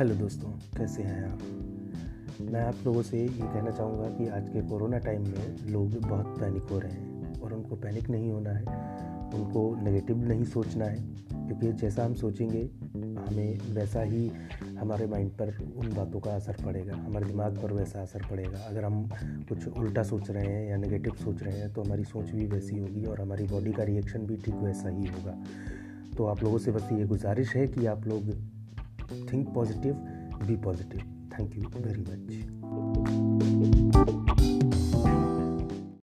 Hello दोस्तों, कैसे हैं आप? मैं आप लोगों से ये कहना चाहूँगा कि आज के कोरोना टाइम में लोग बहुत पैनिक हो रहे हैं और उनको पैनिक नहीं होना है, उनको नेगेटिव नहीं सोचना है, क्योंकि जैसा हम सोचेंगे, हमें वैसा ही हमारे माइंड पर उन बातों का असर पड़ेगा, हमारे दिमाग पर वैसा असर पड़ेगा। अगर हम कुछ उल्टा सोच रहे हैं या नेगेटिव सोच रहे हैं तो हमारी सोच भी वैसी होगी और हमारी बॉडी का रिएक्शन भी ठीक वैसा ही होगा। तो आप लोगों से बस ये गुजारिश है कि आप लोग think positive be positive. Thank you very much.